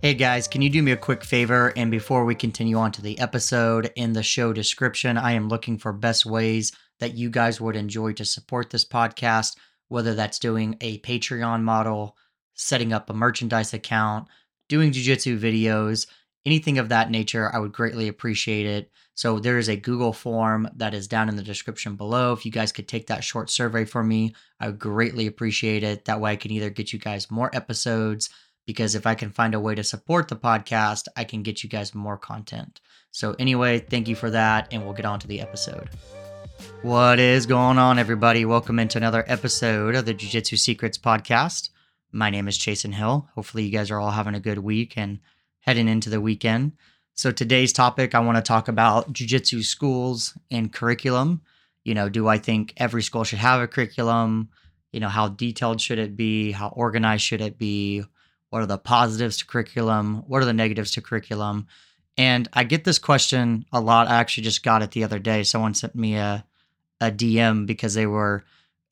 Hey guys, can you do me a quick favor? And before we continue on to the episode, in the show description, I am looking for best ways that you guys would enjoy to support this podcast, whether that's doing a Patreon model, setting up a merchandise account, doing jujitsu videos, anything of that nature. I would greatly appreciate it. So there is a Google form that is down in the description below. If you guys could take that short survey for me, I would greatly appreciate it. That way I can either get you guys more episodes because if I can find a way to support the podcast, I can get you guys more content. So, anyway, thank you for that, and we'll get on to the episode. What is going on, everybody? Welcome into another episode of the Jiu Jitsu Secrets podcast. My name is Chasen Hill. Hopefully, you guys are all having a good week and heading into the weekend. So, today's topic, I want to talk about Jiu Jitsu schools and curriculum. You know, do I think every school should have a curriculum? You know, how detailed should it be? How organized should it be? What are the positives to curriculum? What are the negatives to curriculum? And I get this question a lot. I actually just got it the other day. Someone sent me a, a DM because they were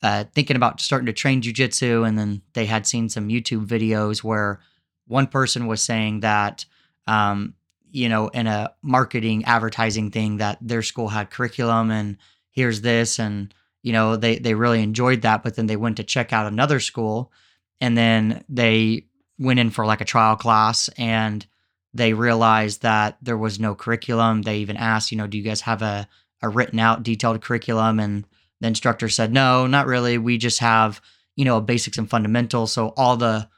uh, thinking about starting to train jujitsu, and then they had seen some YouTube videos where one person was saying that, um, you know, in a marketing advertising thing, that their school had curriculum and here's this, and you know, they they really enjoyed that, but then they went to check out another school, and then they went in for like a trial class and they realized that there was no curriculum. They even asked, you know, do you guys have a, a written out detailed curriculum? And the instructor said, no, not really. We just have, you know, basics and fundamentals. So all the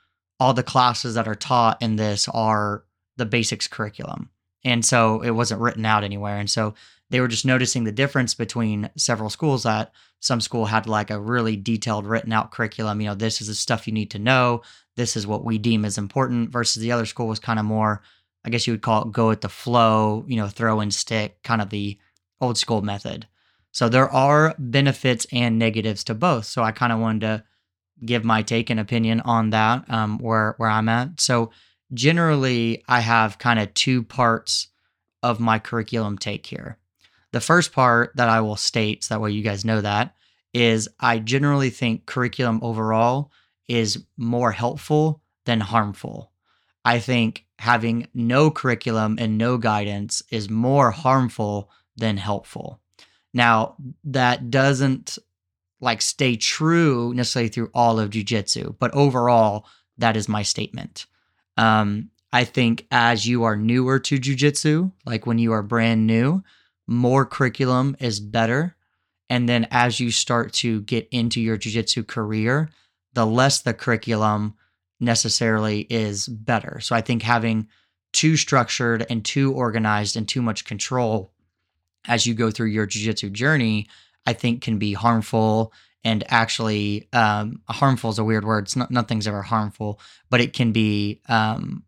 all the classes that are taught in this are the basics curriculum. And so it wasn't written out anywhere. And so they were just noticing the difference between several schools that some school had like a really detailed written out curriculum. You know, this is the stuff you need to know this is what we deem as important versus the other school was kind of more i guess you would call it go with the flow you know throw and stick kind of the old school method. So there are benefits and negatives to both. So i kind of wanted to give my take and opinion on that um, where where i'm at. So generally i have kind of two parts of my curriculum take here. The first part that i will state so that way you guys know that is i generally think curriculum overall is more helpful than harmful. I think having no curriculum and no guidance is more harmful than helpful. Now, that doesn't like stay true necessarily through all of jujitsu, but overall, that is my statement. Um, I think as you are newer to jujitsu, like when you are brand new, more curriculum is better. And then as you start to get into your jujitsu career, the less the curriculum necessarily is better. So I think having too structured and too organized and too much control as you go through your jiu-jitsu journey, I think can be harmful and actually um, harmful is a weird word. It's not, nothing's ever harmful, but it can be um,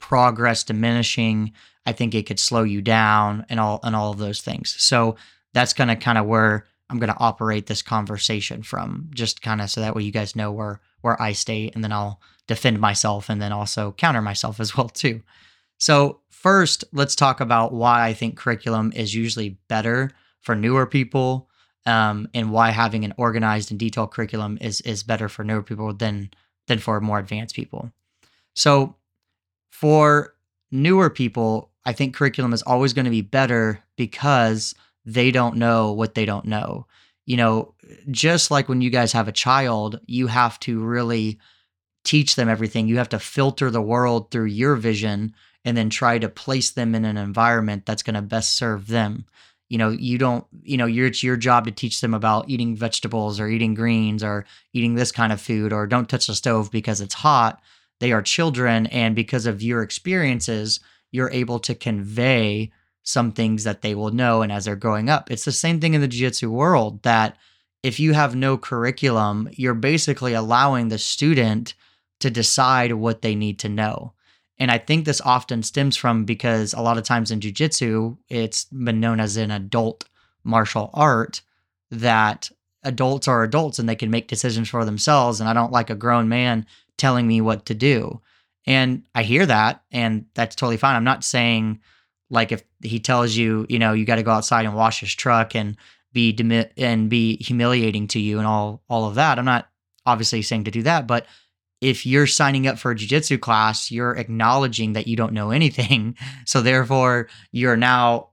progress diminishing. I think it could slow you down and all and all of those things. So that's kind of kind of where I'm going to operate this conversation from, just kind of so that way you guys know where where I stay, and then I'll defend myself and then also counter myself as well too. So first, let's talk about why I think curriculum is usually better for newer people, um, and why having an organized and detailed curriculum is is better for newer people than than for more advanced people. So for newer people, I think curriculum is always going to be better because they don't know what they don't know. You know, just like when you guys have a child, you have to really teach them everything. You have to filter the world through your vision and then try to place them in an environment that's going to best serve them. You know, you don't, you know, it's your job to teach them about eating vegetables or eating greens or eating this kind of food or don't touch the stove because it's hot. They are children. And because of your experiences, you're able to convey some things that they will know and as they're growing up. It's the same thing in the jiu-jitsu world that if you have no curriculum, you're basically allowing the student to decide what they need to know. And I think this often stems from because a lot of times in jiu-jitsu, it's been known as an adult martial art that adults are adults and they can make decisions for themselves and I don't like a grown man telling me what to do. And I hear that and that's totally fine. I'm not saying like if he tells you, you know, you got to go outside and wash his truck and be demi- and be humiliating to you and all all of that. I'm not obviously saying to do that, but if you're signing up for a jiu-jitsu class, you're acknowledging that you don't know anything. So therefore, you're now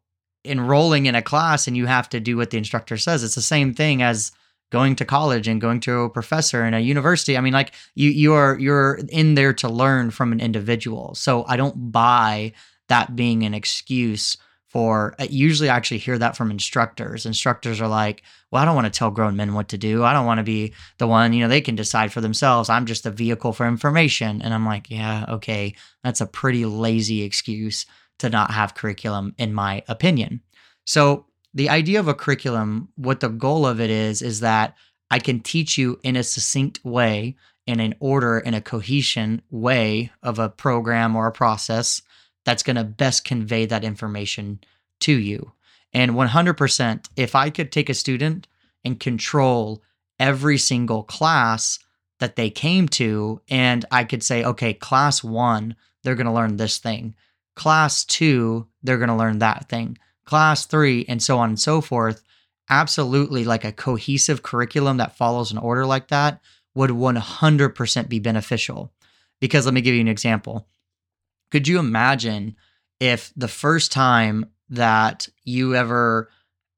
enrolling in a class and you have to do what the instructor says. It's the same thing as going to college and going to a professor in a university. I mean, like you you are you're in there to learn from an individual. So I don't buy that being an excuse for uh, usually I actually hear that from instructors. Instructors are like, "Well, I don't want to tell grown men what to do. I don't want to be the one, you know, they can decide for themselves. I'm just a vehicle for information." And I'm like, "Yeah, okay. That's a pretty lazy excuse to not have curriculum in my opinion." So, the idea of a curriculum, what the goal of it is is that I can teach you in a succinct way, in an order, in a cohesion way of a program or a process that's going to best convey that information to you. And 100%, if I could take a student and control every single class that they came to, and I could say, okay, class one, they're going to learn this thing. Class two, they're going to learn that thing. Class three, and so on and so forth. Absolutely, like a cohesive curriculum that follows an order like that would 100% be beneficial. Because let me give you an example. Could you imagine if the first time that you ever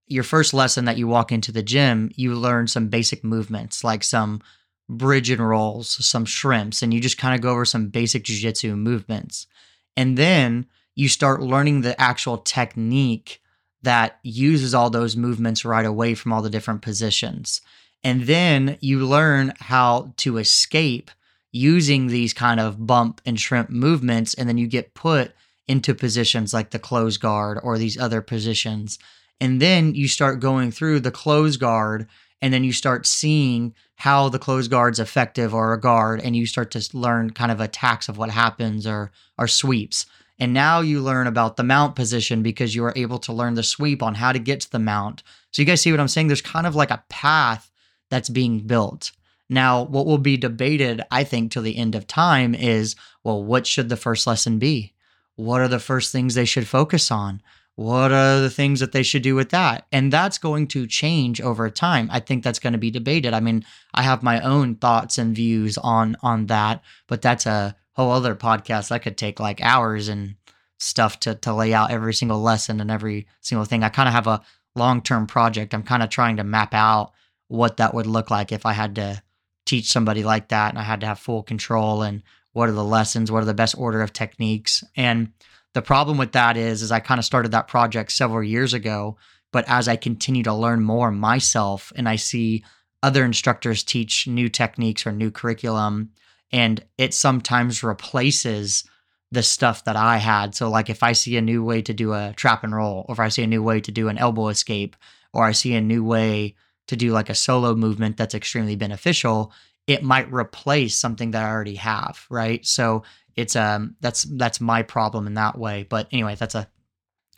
your first lesson that you walk into the gym, you learn some basic movements like some bridge and rolls, some shrimps, and you just kind of go over some basic jujitsu movements. And then you start learning the actual technique that uses all those movements right away from all the different positions. And then you learn how to escape using these kind of bump and shrimp movements, and then you get put into positions like the close guard or these other positions. And then you start going through the close guard, and then you start seeing how the close guard's effective or a guard, and you start to learn kind of attacks of what happens or or sweeps. And now you learn about the mount position because you are able to learn the sweep on how to get to the mount. So you guys see what I'm saying? There's kind of like a path that's being built. Now, what will be debated, I think, till the end of time is well, what should the first lesson be? What are the first things they should focus on? What are the things that they should do with that? And that's going to change over time. I think that's going to be debated. I mean, I have my own thoughts and views on on that, but that's a whole other podcast that could take like hours and stuff to to lay out every single lesson and every single thing. I kind of have a long-term project. I'm kind of trying to map out what that would look like if I had to teach somebody like that and I had to have full control and what are the lessons, what are the best order of techniques. And the problem with that is is I kind of started that project several years ago, but as I continue to learn more myself and I see other instructors teach new techniques or new curriculum and it sometimes replaces the stuff that I had. So like if I see a new way to do a trap and roll or if I see a new way to do an elbow escape or I see a new way to do like a solo movement that's extremely beneficial, it might replace something that I already have, right? So it's um that's that's my problem in that way. But anyway, that's a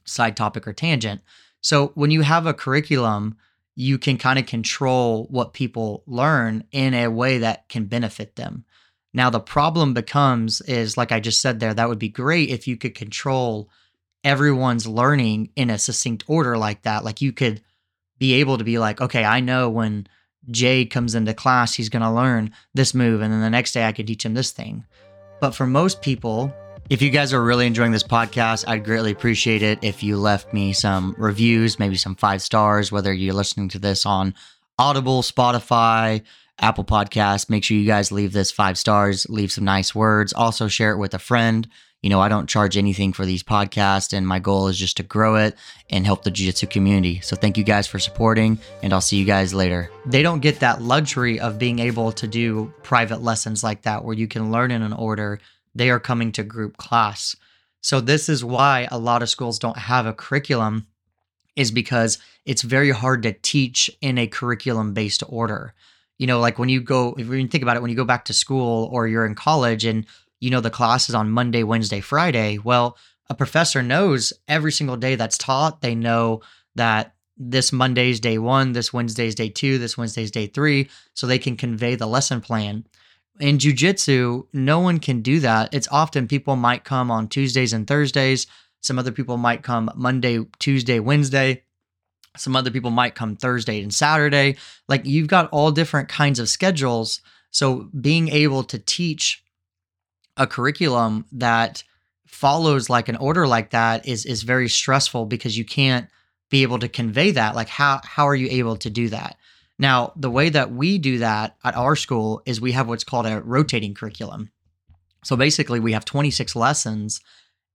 side topic or tangent. So when you have a curriculum, you can kind of control what people learn in a way that can benefit them. Now the problem becomes is like I just said there, that would be great if you could control everyone's learning in a succinct order like that. Like you could be able to be like, okay, I know when Jay comes into class, he's going to learn this move. And then the next day I can teach him this thing. But for most people, if you guys are really enjoying this podcast, I'd greatly appreciate it if you left me some reviews, maybe some five stars, whether you're listening to this on Audible, Spotify, Apple Podcasts. Make sure you guys leave this five stars, leave some nice words. Also, share it with a friend. You know, I don't charge anything for these podcasts, and my goal is just to grow it and help the jiu jitsu community. So, thank you guys for supporting, and I'll see you guys later. They don't get that luxury of being able to do private lessons like that where you can learn in an order. They are coming to group class. So, this is why a lot of schools don't have a curriculum, is because it's very hard to teach in a curriculum based order. You know, like when you go, if you think about it, when you go back to school or you're in college and you know the class is on Monday, Wednesday, Friday. Well, a professor knows every single day that's taught. They know that this Monday's day one, this Wednesday's day two, this Wednesday's day three, so they can convey the lesson plan. In jujitsu, no one can do that. It's often people might come on Tuesdays and Thursdays. Some other people might come Monday, Tuesday, Wednesday. Some other people might come Thursday and Saturday. Like you've got all different kinds of schedules So being able to teach a curriculum that follows like an order like that is is very stressful because you can't be able to convey that. Like how how are you able to do that? Now, the way that we do that at our school is we have what's called a rotating curriculum. So basically, we have 26 lessons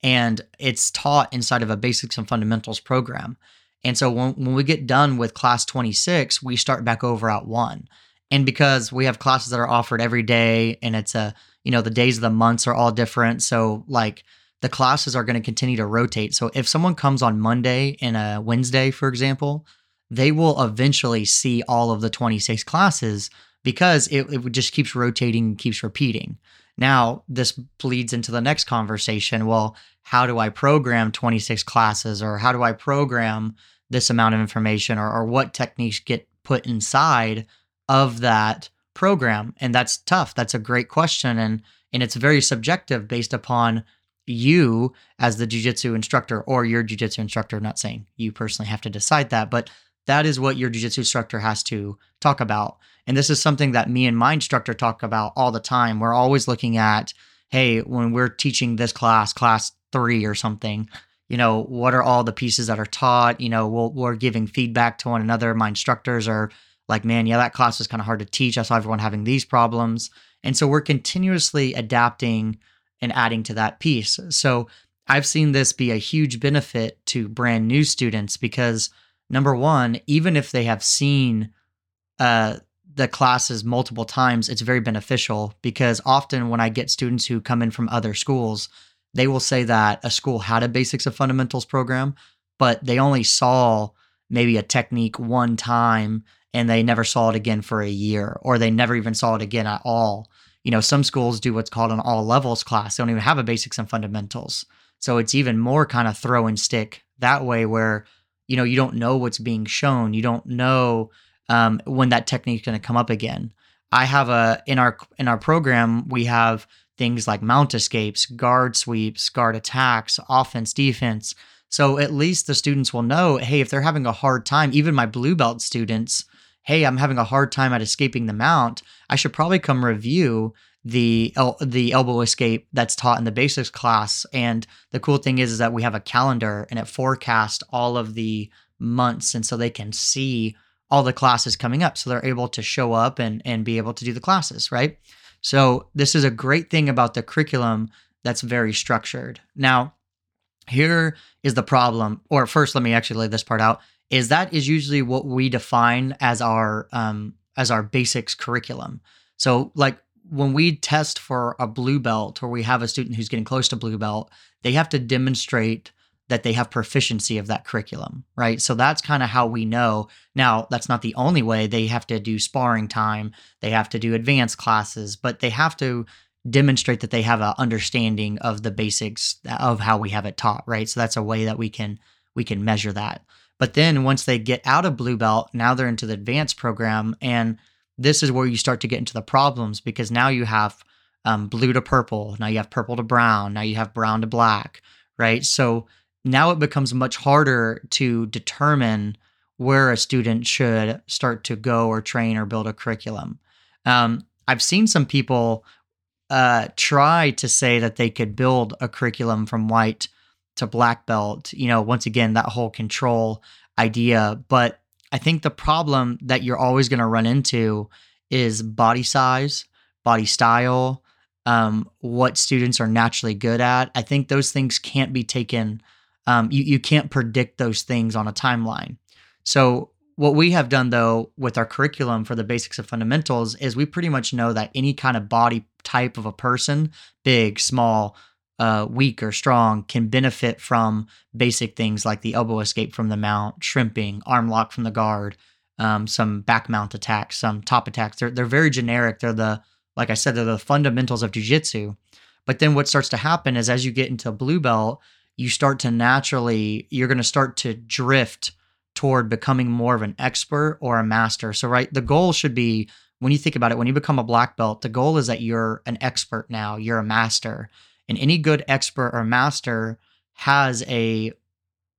and it's taught inside of a basics and fundamentals program. And so when, when we get done with class 26, we start back over at one. And because we have classes that are offered every day and it's a, you know, the days of the months are all different. So like the classes are going to continue to rotate. So if someone comes on Monday and a Wednesday, for example, they will eventually see all of the 26 classes because it, it just keeps rotating, keeps repeating. Now, this bleeds into the next conversation. Well, how do I program 26 classes or how do I program this amount of information or, or what techniques get put inside of that program? And that's tough. That's a great question. And, and it's very subjective based upon you as the jujitsu instructor or your jujitsu instructor. I'm not saying you personally have to decide that, but that is what your jujitsu instructor has to talk about. And this is something that me and my instructor talk about all the time. We're always looking at, hey, when we're teaching this class, class three or something, you know, what are all the pieces that are taught? You know, we we are giving feedback to one another. My instructors are like, man, yeah, that class was kind of hard to teach. I saw everyone having these problems. And so we're continuously adapting and adding to that piece. So I've seen this be a huge benefit to brand new students because number one, even if they have seen uh, the classes multiple times, it's very beneficial because often when I get students who come in from other schools, they will say that a school had a basics of fundamentals program, but they only saw maybe a technique one time and they never saw it again for a year or they never even saw it again at all. You know, some schools do what's called an all levels class. They don't even have a basics and fundamentals. So it's even more kind of throw and stick that way where, you know, you don't know what's being shown. You don't know um, when that technique is going to come up again. I have a in our in our program we have things like mount escapes, guard sweeps, guard attacks, offense, defense. So at least the students will know, hey, if they're having a hard time, even my blue belt students, hey, I'm having a hard time at escaping the mount, I should probably come review the el- the elbow escape that's taught in the basics class. And the cool thing is, is that we have a calendar and it forecasts all of the months, and so they can see all the classes coming up, so they're able to show up and and be able to do the classes, right? So this is a great thing about the curriculum that's very structured. Now, here is the problem, or first, let me actually lay this part out. Is that is usually what we define as our um, as our basics curriculum. So, like when we test for a blue belt, or we have a student who's getting close to blue belt, they have to demonstrate that they have proficiency of that curriculum, right? So that's kind of how we know. Now, that's not the only way. They have to do sparring time, they have to do advanced classes, but they have to demonstrate that they have an understanding of the basics of how we have it taught, right? So that's a way that we can we can measure that. But then once they get out of blue belt, now they're into the advanced program and this is where you start to get into the problems because now you have um, blue to purple, now you have purple to brown, now you have brown to black, right? So now it becomes much harder to determine where a student should start to go or train or build a curriculum. Um, I've seen some people uh, try to say that they could build a curriculum from white to black belt. You know, once again, that whole control idea. But I think the problem that you're always going to run into is body size, body style, um, what students are naturally good at. I think those things can't be taken um, you, you can't predict those things on a timeline. So, what we have done though with our curriculum for the basics of fundamentals is we pretty much know that any kind of body type of a person, big, small, uh, weak or strong, can benefit from basic things like the elbow escape from the mount, shrimping, arm lock from the guard, um, some back mount attacks, some top attacks. They're they're very generic. They're the like I said, they're the fundamentals of jujitsu. But then what starts to happen is as you get into blue belt, you start to naturally, you're going to start to drift toward becoming more of an expert or a master. So, right, the goal should be when you think about it, when you become a black belt, the goal is that you're an expert now, you're a master. And any good expert or master has a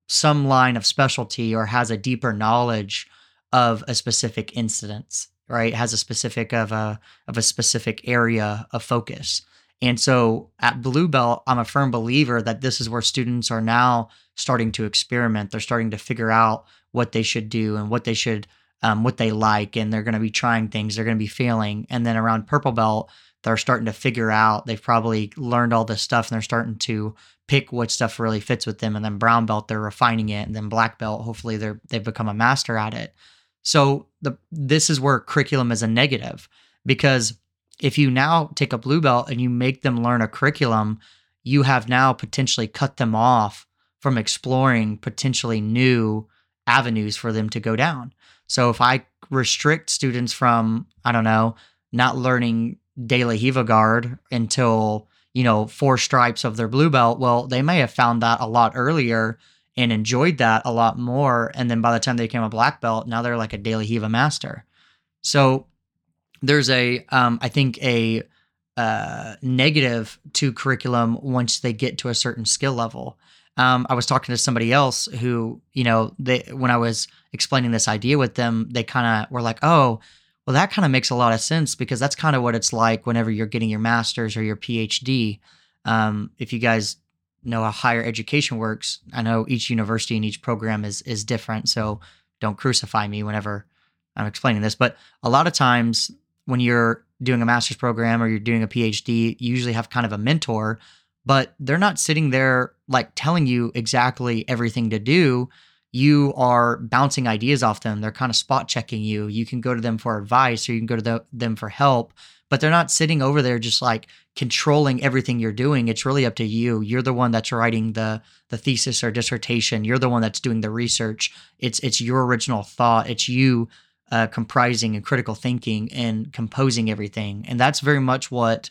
some line of specialty or has a deeper knowledge of a specific incidence right? Has a specific of a of a specific area of focus. And so at Blue Belt, I'm a firm believer that this is where students are now starting to experiment. They're starting to figure out what they should do and what they should um, what they like, and they're going to be trying things. They're going to be failing. And then around Purple Belt, they're starting to figure out. They've probably learned all this stuff, and they're starting to pick what stuff really fits with them. And then Brown Belt, they're refining it, and then Black Belt, hopefully, they're they've become a master at it. So the this is where curriculum is a negative because if you now take a blue belt and you make them learn a curriculum, you have now potentially cut them off from exploring potentially new avenues for them to go down. So if I restrict students from, I don't know, not learning De La Riva guard until, you know, four stripes of their blue belt, well, they may have found that a lot earlier and enjoyed that a lot more. And then by the time they became a black belt, now they're like a De La Riva master. So there's a, um, I think a uh, negative to curriculum once they get to a certain skill level. Um, I was talking to somebody else who, you know, they when I was explaining this idea with them, they kind of were like, "Oh, well, that kind of makes a lot of sense because that's kind of what it's like whenever you're getting your master's or your PhD. Um, if you guys know how higher education works, I know each university and each program is is different, so don't crucify me whenever I'm explaining this. But a lot of times when you're doing a master's program or you're doing a PhD, you usually have kind of a mentor but they're not sitting there like telling you exactly everything to do. You are bouncing ideas off them. They're kind of spot checking you. You can go to them for advice or you can go to the, them for help, but they're not sitting over there just like controlling everything you're doing. It's really up to you. You're the one that's writing the the thesis or dissertation. You're the one that's doing the research. It's it's your original thought. It's you uh, comprising and critical thinking and composing everything. And that's very much what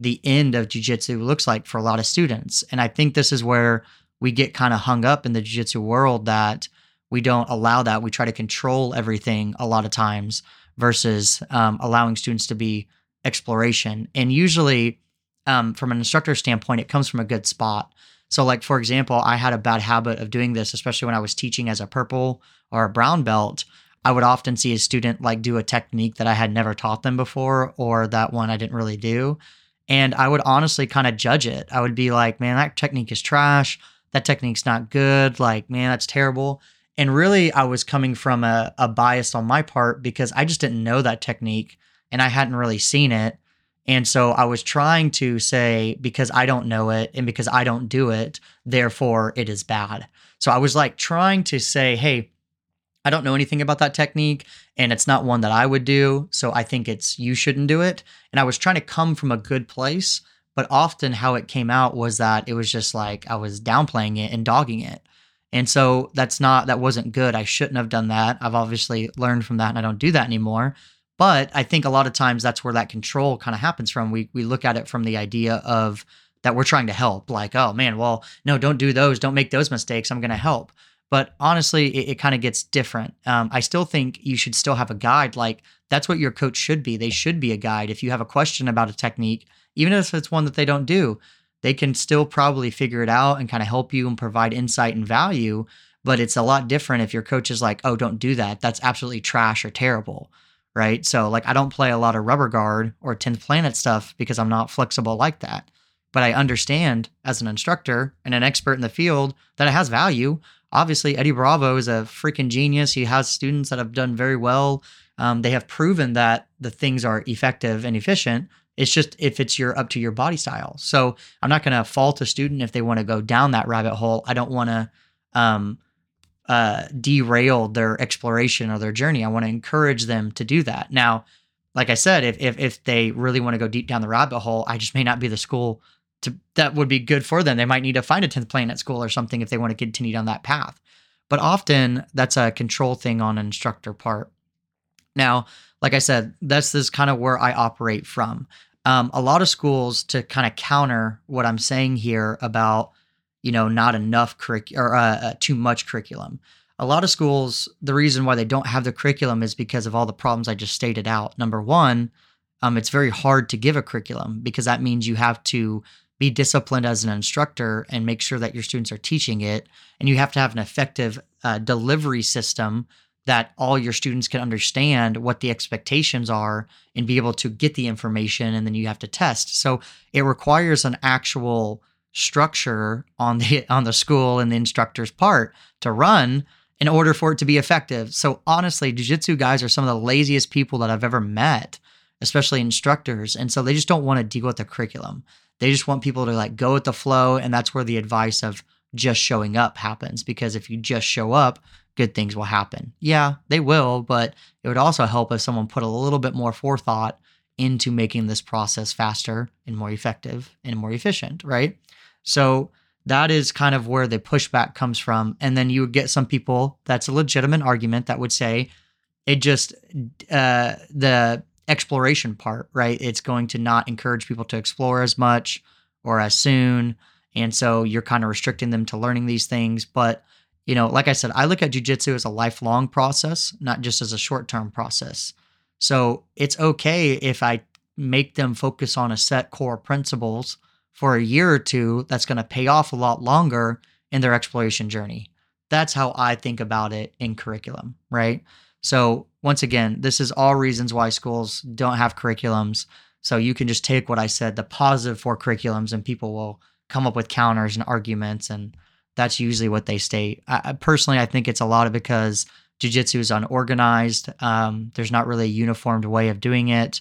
the end of jujitsu looks like for a lot of students. And I think this is where we get kind of hung up in the jujitsu world that we don't allow that. We try to control everything a lot of times versus um, allowing students to be exploration. And usually, um, from an instructor standpoint, it comes from a good spot. So, like for example, I had a bad habit of doing this, especially when I was teaching as a purple or a brown belt. I would often see a student like do a technique that I had never taught them before, or that one I didn't really do. And I would honestly kind of judge it. I would be like, man, that technique is trash. That technique's not good. Like, man, that's terrible. And really, I was coming from a, a bias on my part because I just didn't know that technique and I hadn't really seen it. And so I was trying to say, because I don't know it and because I don't do it, therefore it is bad. So I was like trying to say, hey, I don't know anything about that technique and it's not one that I would do. So I think it's you shouldn't do it. And I was trying to come from a good place, but often how it came out was that it was just like I was downplaying it and dogging it. And so that's not, that wasn't good. I shouldn't have done that. I've obviously learned from that and I don't do that anymore. But I think a lot of times that's where that control kind of happens from. We, we look at it from the idea of that we're trying to help, like, oh man, well, no, don't do those. Don't make those mistakes. I'm going to help. But honestly, it, it kind of gets different. Um, I still think you should still have a guide. Like that's what your coach should be. They should be a guide. If you have a question about a technique, even if it's one that they don't do, they can still probably figure it out and kind of help you and provide insight and value. But it's a lot different if your coach is like, oh, don't do that. That's absolutely trash or terrible. Right. So, like, I don't play a lot of rubber guard or 10th planet stuff because I'm not flexible like that. But I understand as an instructor and an expert in the field that it has value obviously Eddie Bravo is a freaking genius. He has students that have done very well. Um, they have proven that the things are effective and efficient. It's just if it's your up to your body style. So I'm not going to fault a student if they want to go down that rabbit hole. I don't want to um, uh, derail their exploration or their journey. I want to encourage them to do that. Now, like I said, if if if they really want to go deep down the rabbit hole, I just may not be the school to that would be good for them. They might need to find a 10th plane planet school or something if they want to continue down that path. But often that's a control thing on an instructor part. Now, like I said, that's this kind of where I operate from. Um, a lot of schools to kind of counter what I'm saying here about you know not enough curriculum or uh, uh, too much curriculum. A lot of schools, the reason why they don't have the curriculum is because of all the problems I just stated out. Number one, um, it's very hard to give a curriculum because that means you have to be disciplined as an instructor and make sure that your students are teaching it. And you have to have an effective uh, delivery system that all your students can understand what the expectations are and be able to get the information and then you have to test. So it requires an actual structure on the on the school and the instructor's part to run in order for it to be effective. So honestly, jiu-jitsu guys are some of the laziest people that I've ever met, especially instructors. And so they just don't want to deal with the curriculum. They just want people to like go with the flow and that's where the advice of just showing up happens because if you just show up, good things will happen. Yeah, they will, but it would also help if someone put a little bit more forethought into making this process faster and more effective and more efficient, right? So that is kind of where the pushback comes from. And then you would get some people, that's a legitimate argument that would say it just, uh, the exploration part, right? It's going to not encourage people to explore as much or as soon. And so you're kind of restricting them to learning these things. But, you know, like I said, I look at jujitsu as a lifelong process, not just as a short term process. So it's okay if I make them focus on a set core principles for a year or two that's going to pay off a lot longer in their exploration journey. That's how I think about it in curriculum, right? So, once again, this is all reasons why schools don't have curriculums. So, you can just take what I said, the positive for curriculums, and people will come up with counters and arguments. And that's usually what they state. I, personally, I think it's a lot of because jujitsu is unorganized. Um, there's not really a uniformed way of doing it.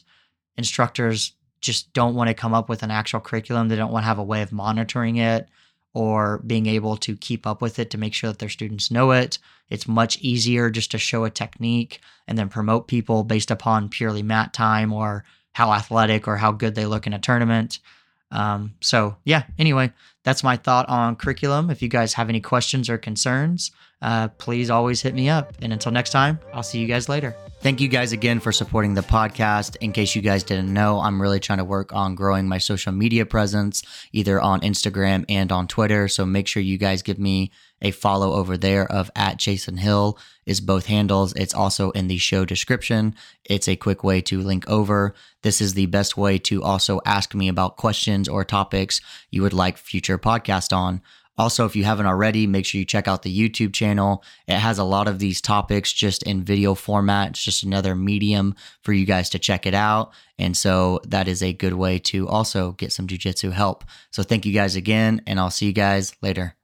Instructors just don't want to come up with an actual curriculum. They don't want to have a way of monitoring it or being able to keep up with it to make sure that their students know it. It's much easier just to show a technique and then promote people based upon purely mat time or how athletic or how good they look in a tournament. Um, so, yeah, anyway, that's my thought on curriculum. If you guys have any questions or concerns, uh, please always hit me up. And until next time, I'll see you guys later. Thank you guys again for supporting the podcast. In case you guys didn't know, I'm really trying to work on growing my social media presence, either on Instagram and on Twitter. So make sure you guys give me a follow over there of at Chasen Hill is both handles. It's also in the show description. It's a quick way to link over. This is the best way to also ask me about questions or topics you would like future podcast on. Also, if you haven't already, make sure you check out the YouTube channel. It has a lot of these topics just in video format. It's just another medium for you guys to check it out. And so that is a good way to also get some jujitsu help. So thank you guys again, and I'll see you guys later.